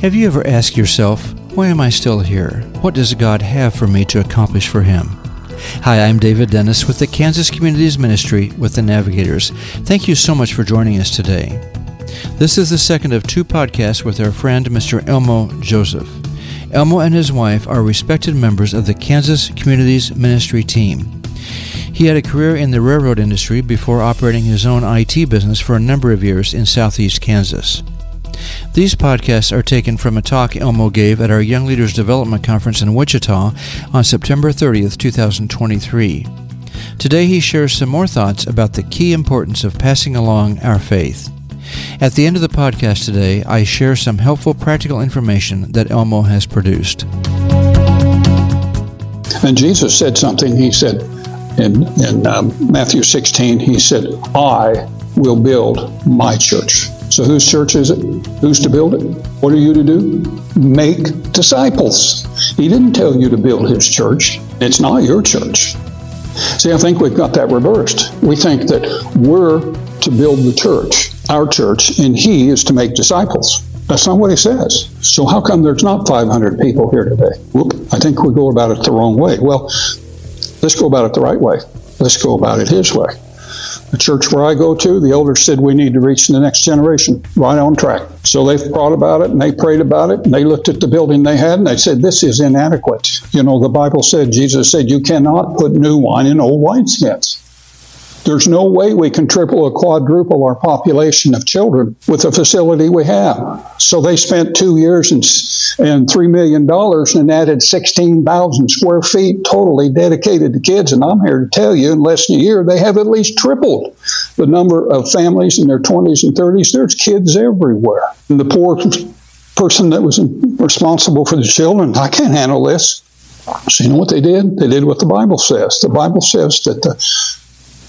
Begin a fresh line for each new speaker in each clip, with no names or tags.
Have you ever asked yourself, why am I still here? What does God have for me to accomplish for Him? Hi, I'm David Dennis with the Kansas Communities Ministry with the Navigators. Thank you so much for joining us today. This is the second of two podcasts with our friend Mr. Elmo Joseph. Elmo and his wife are respected members of the Kansas Communities Ministry team. He had a career in the railroad industry before operating his own IT business for a number of years in southeast Kansas. These podcasts are taken from a talk Elmo gave at our Young Leaders Development Conference in Wichita on September 30th, 2023. Today he shares some more thoughts about the key importance of passing along our faith. At the end of the podcast today, I share some helpful practical information that Elmo has produced.
And Jesus said something. He said in, in um, Matthew 16, he said, I will build my church. So whose church is it? Who's to build it? What are you to do? Make disciples. He didn't tell you to build his church. It's not your church. See, I think we've got that reversed. We think that we're to build the church, our church, and he is to make disciples. That's not what he says. So how come there's not 500 people here today? Whoop, I think we go about it the wrong way. Well, let's go about it the right way. Let's go about it his way. The church where I go to, the elders said we need to reach the next generation. Right on track. So they thought about it and they prayed about it and they looked at the building they had and they said, This is inadequate. You know, the Bible said, Jesus said, You cannot put new wine in old wineskins. There's no way we can triple or quadruple our population of children with the facility we have. So they spent two years and, and $3 million and added 16,000 square feet totally dedicated to kids. And I'm here to tell you, in less than a year, they have at least tripled the number of families in their 20s and 30s. There's kids everywhere. And the poor person that was responsible for the children, I can't handle this. So you know what they did? They did what the Bible says. The Bible says that the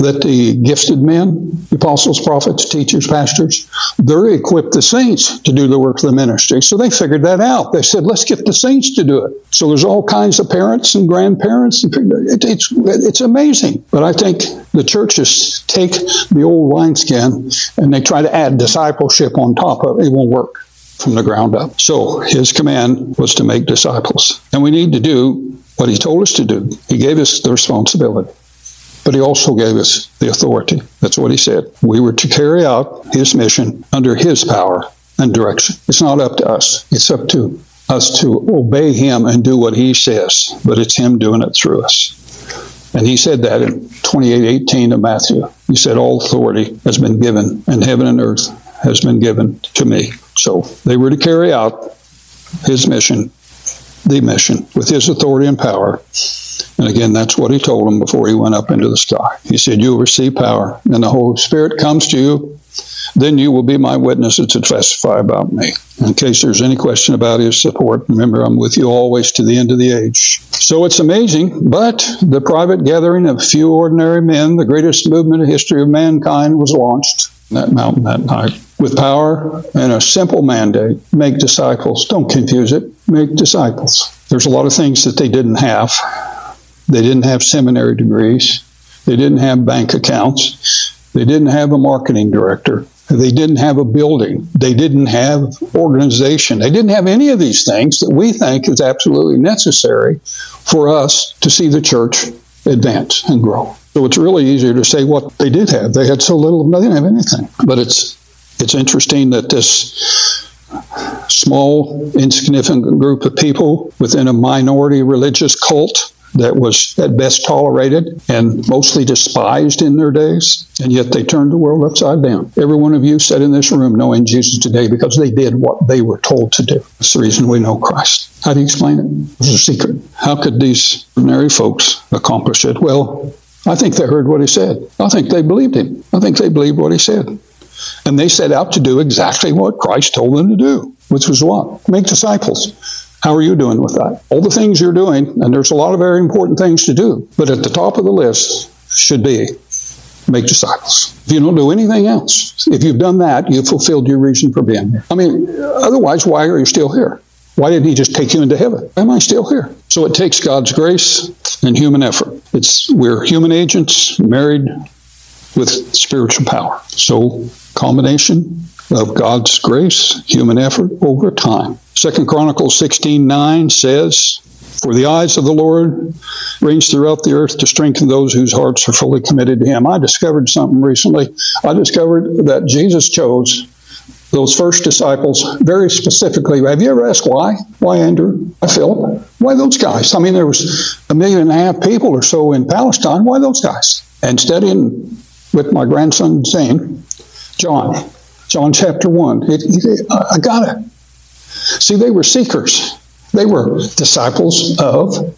that the gifted men, apostles, prophets, teachers, pastors, they're equipped the saints to do the work of the ministry. So they figured that out. They said, let's get the saints to do it. So there's all kinds of parents and grandparents. It, it's, it's amazing. But I think the churches take the old wineskin and they try to add discipleship on top of it. It won't work from the ground up. So his command was to make disciples. And we need to do what he told us to do. He gave us the responsibility but he also gave us the authority. That's what he said. We were to carry out his mission under his power and direction. It's not up to us, it's up to us to obey him and do what he says, but it's him doing it through us. And he said that in 28:18 of Matthew. He said, All authority has been given, and heaven and earth has been given to me. So they were to carry out his mission, the mission, with his authority and power and again, that's what he told them before he went up into the sky. He said, You will receive power, and the Holy Spirit comes to you. Then you will be my witnesses to testify about me. In case there's any question about his support, remember, I'm with you always to the end of the age. So it's amazing, but the private gathering of few ordinary men, the greatest movement in the history of mankind, was launched that mountain that night with power and a simple mandate make disciples. Don't confuse it, make disciples. There's a lot of things that they didn't have they didn't have seminary degrees. They didn't have bank accounts. They didn't have a marketing director. They didn't have a building. They didn't have organization. They didn't have any of these things that we think is absolutely necessary for us to see the church advance and grow. So it's really easier to say what they did have. They had so little, they didn't have anything. But it's it's interesting that this small, insignificant group of people within a minority religious cult that was at best tolerated and mostly despised in their days, and yet they turned the world upside down. Every one of you sat in this room knowing Jesus today because they did what they were told to do. That's the reason we know Christ. How do you explain it? It's a secret. How could these ordinary folks accomplish it? Well, I think they heard what he said. I think they believed him. I think they believed what he said. And they set out to do exactly what Christ told them to do, which was what? Make disciples. How are you doing with that? All the things you're doing, and there's a lot of very important things to do, but at the top of the list should be make disciples. If you don't do anything else, if you've done that, you've fulfilled your reason for being here. I mean, otherwise, why are you still here? Why didn't he just take you into heaven? Am I still here? So it takes God's grace and human effort. It's we're human agents married with spiritual power. So combination of God's grace, human effort over time. Second Chronicles 16 9 says, For the eyes of the Lord range throughout the earth to strengthen those whose hearts are fully committed to Him. I discovered something recently. I discovered that Jesus chose those first disciples very specifically. Have you ever asked why? Why Andrew? Why Philip? Why those guys? I mean, there was a million and a half people or so in Palestine. Why those guys? And studying with my grandson Zane, John, John chapter 1, it, it, I got it. See, they were seekers. They were disciples of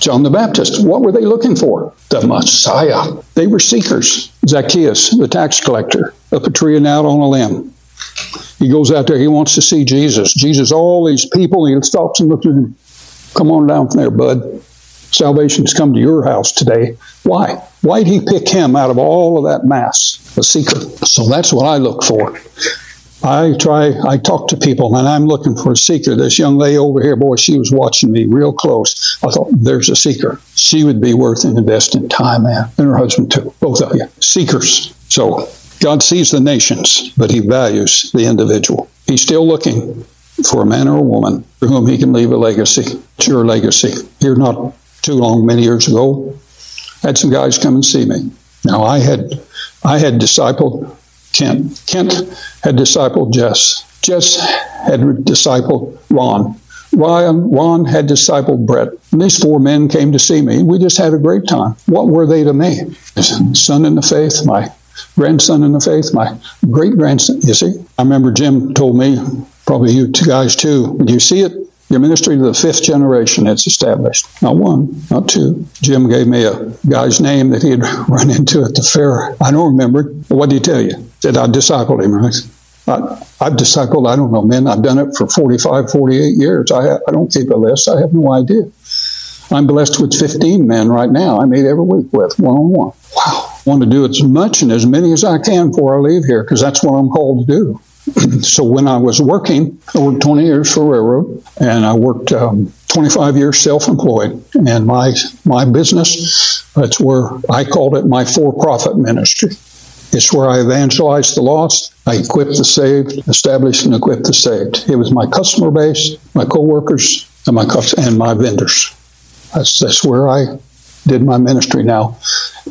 John the Baptist. What were they looking for? The Messiah. They were seekers. Zacchaeus, the tax collector, up a tree and out on a limb. He goes out there, he wants to see Jesus. Jesus, all these people, he stops and looks at him. Come on down from there, bud. Salvation's come to your house today. Why? Why'd he pick him out of all of that mass? A seeker. So that's what I look for. I try, I talk to people and I'm looking for a seeker. This young lady over here, boy, she was watching me real close. I thought, there's a seeker. She would be worth investing time in, and her husband too, both of you. Seekers. So God sees the nations, but he values the individual. He's still looking for a man or a woman for whom he can leave a legacy. It's your legacy. Here not too long, many years ago, had some guys come and see me. Now I had I had discipled Kent. Kent had discipled Jess. Jess had discipled Ron. Ryan, Ron had discipled Brett. And these four men came to see me. We just had a great time. What were they to me? Son in the faith, my grandson in the faith, my great grandson. You see, I remember Jim told me, probably you two guys too, do you see it? Your ministry to the fifth generation, it's established. Not one, not two. Jim gave me a guy's name that he had run into at the fair. I don't remember. What did he tell you? Said, I discipled him, right? I, have discipled, I don't know, men. I've done it for 45, 48 years. I, I don't keep a list. I have no idea. I'm blessed with 15 men right now I meet every week with one on one. Wow want to do as much and as many as I can before I leave here because that's what I'm called to do. So when I was working, I worked 20 years for railroad, and I worked um, 25 years self-employed. And my my business, that's where I called it my for-profit ministry. It's where I evangelized the lost, I equipped the saved, established and equipped the saved. It was my customer base, my coworkers, and my and my vendors. That's that's where I did my ministry now,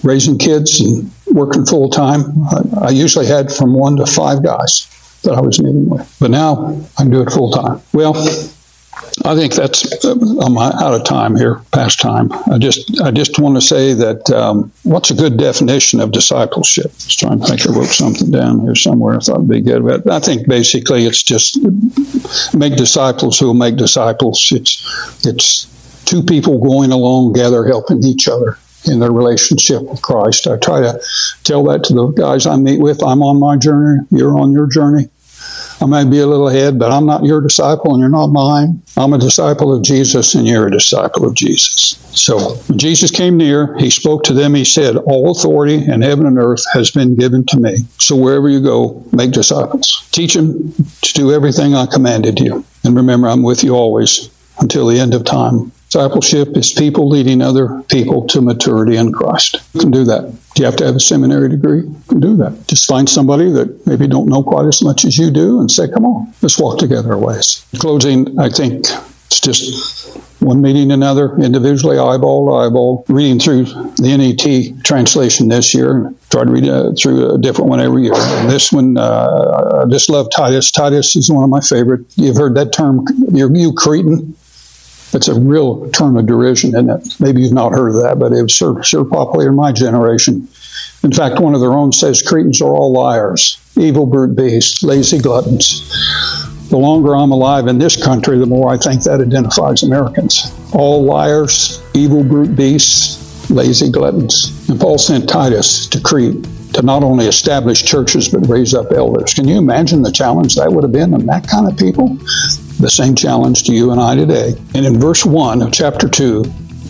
raising kids and working full time. I, I, usually had from one to five guys that I was meeting with, but now I can do it full time. Well, I think that's I'm out of time here, past time. I just I just want to say that um, what's a good definition of discipleship? I was trying to think I wrote something down here somewhere. I thought it'd be good, but I think basically it's just make disciples who will make disciples. It's it's two people going along together, helping each other in their relationship with Christ. I try to tell that to the guys I meet with. I'm on my journey, you're on your journey. I may be a little ahead, but I'm not your disciple and you're not mine. I'm a disciple of Jesus and you're a disciple of Jesus. So when Jesus came near, he spoke to them. He said, All authority in heaven and earth has been given to me. So wherever you go, make disciples. Teach them to do everything I commanded you. And remember, I'm with you always until the end of time. Discipleship is people leading other people to maturity in Christ. You can do that. Do you have to have a seminary degree? You can do that. Just find somebody that maybe don't know quite as much as you do and say, come on, let's walk together a ways. In closing, I think it's just one meeting another, individually, eyeball to eyeball, reading through the NET translation this year, try to read uh, through a different one every year. And this one, uh, I just love Titus. Titus is one of my favorite. You've heard that term, you Cretan. It's a real term of derision, and maybe you've not heard of that, but it was sure, sure popular in my generation. In fact, one of their own says Cretans are all liars, evil brute beasts, lazy gluttons. The longer I'm alive in this country, the more I think that identifies Americans. All liars, evil brute beasts, lazy gluttons. And Paul sent Titus to Crete to not only establish churches but raise up elders. Can you imagine the challenge that would have been in that kind of people? The same challenge to you and I today. And in verse 1 of chapter 2,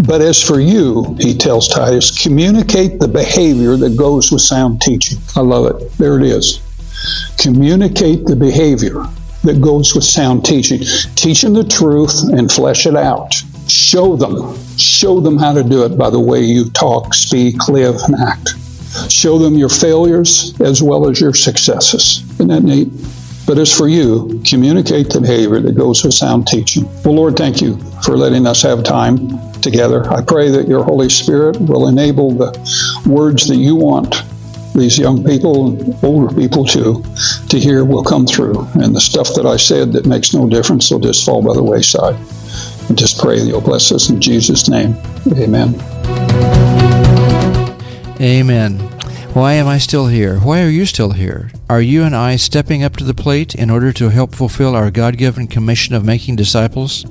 but as for you, he tells Titus, communicate the behavior that goes with sound teaching. I love it. There it is. Communicate the behavior that goes with sound teaching. Teaching the truth and flesh it out. Show them. Show them how to do it by the way you talk, speak, live, and act. Show them your failures as well as your successes. Isn't that neat? But as for you, communicate the behavior that goes with sound teaching. Well, Lord, thank you for letting us have time together. I pray that your Holy Spirit will enable the words that you want these young people and older people too to hear will come through. And the stuff that I said that makes no difference will just fall by the wayside. And just pray that you'll bless us in Jesus' name. Amen.
Amen. Why am I still here? Why are you still here? Are you and I stepping up to the plate in order to help fulfill our God given commission of making disciples?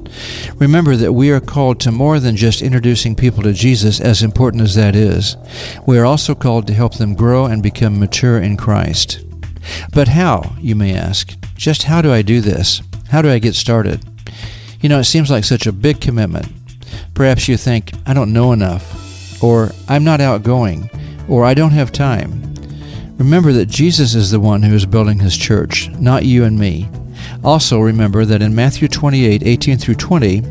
Remember that we are called to more than just introducing people to Jesus, as important as that is. We are also called to help them grow and become mature in Christ. But how, you may ask? Just how do I do this? How do I get started? You know, it seems like such a big commitment. Perhaps you think, I don't know enough, or I'm not outgoing or I don't have time. Remember that Jesus is the one who is building his church, not you and me. Also, remember that in Matthew 28 18 through 20,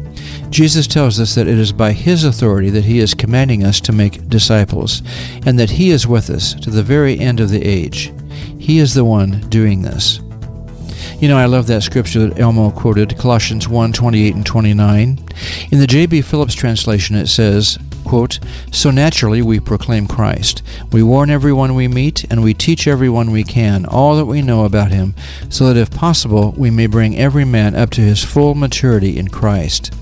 Jesus tells us that it is by his authority that he is commanding us to make disciples, and that he is with us to the very end of the age. He is the one doing this. You know, I love that scripture that Elmo quoted, Colossians 1 28 and 29. In the J.B. Phillips translation, it says, quote, So naturally we proclaim Christ. We warn everyone we meet, and we teach everyone we can all that we know about him, so that if possible we may bring every man up to his full maturity in Christ.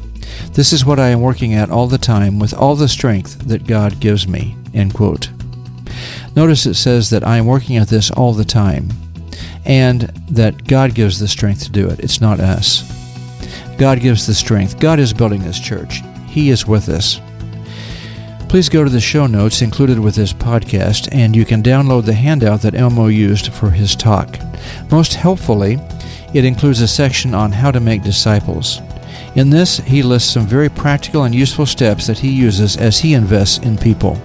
This is what I am working at all the time with all the strength that God gives me. End quote. Notice it says that I am working at this all the time and that God gives the strength to do it. It's not us. God gives the strength. God is building this church. He is with us. Please go to the show notes included with this podcast, and you can download the handout that Elmo used for his talk. Most helpfully, it includes a section on how to make disciples. In this, he lists some very practical and useful steps that he uses as he invests in people.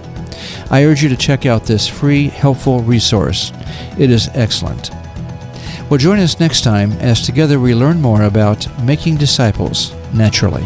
I urge you to check out this free, helpful resource. It is excellent. Well, join us next time as together we learn more about making disciples naturally.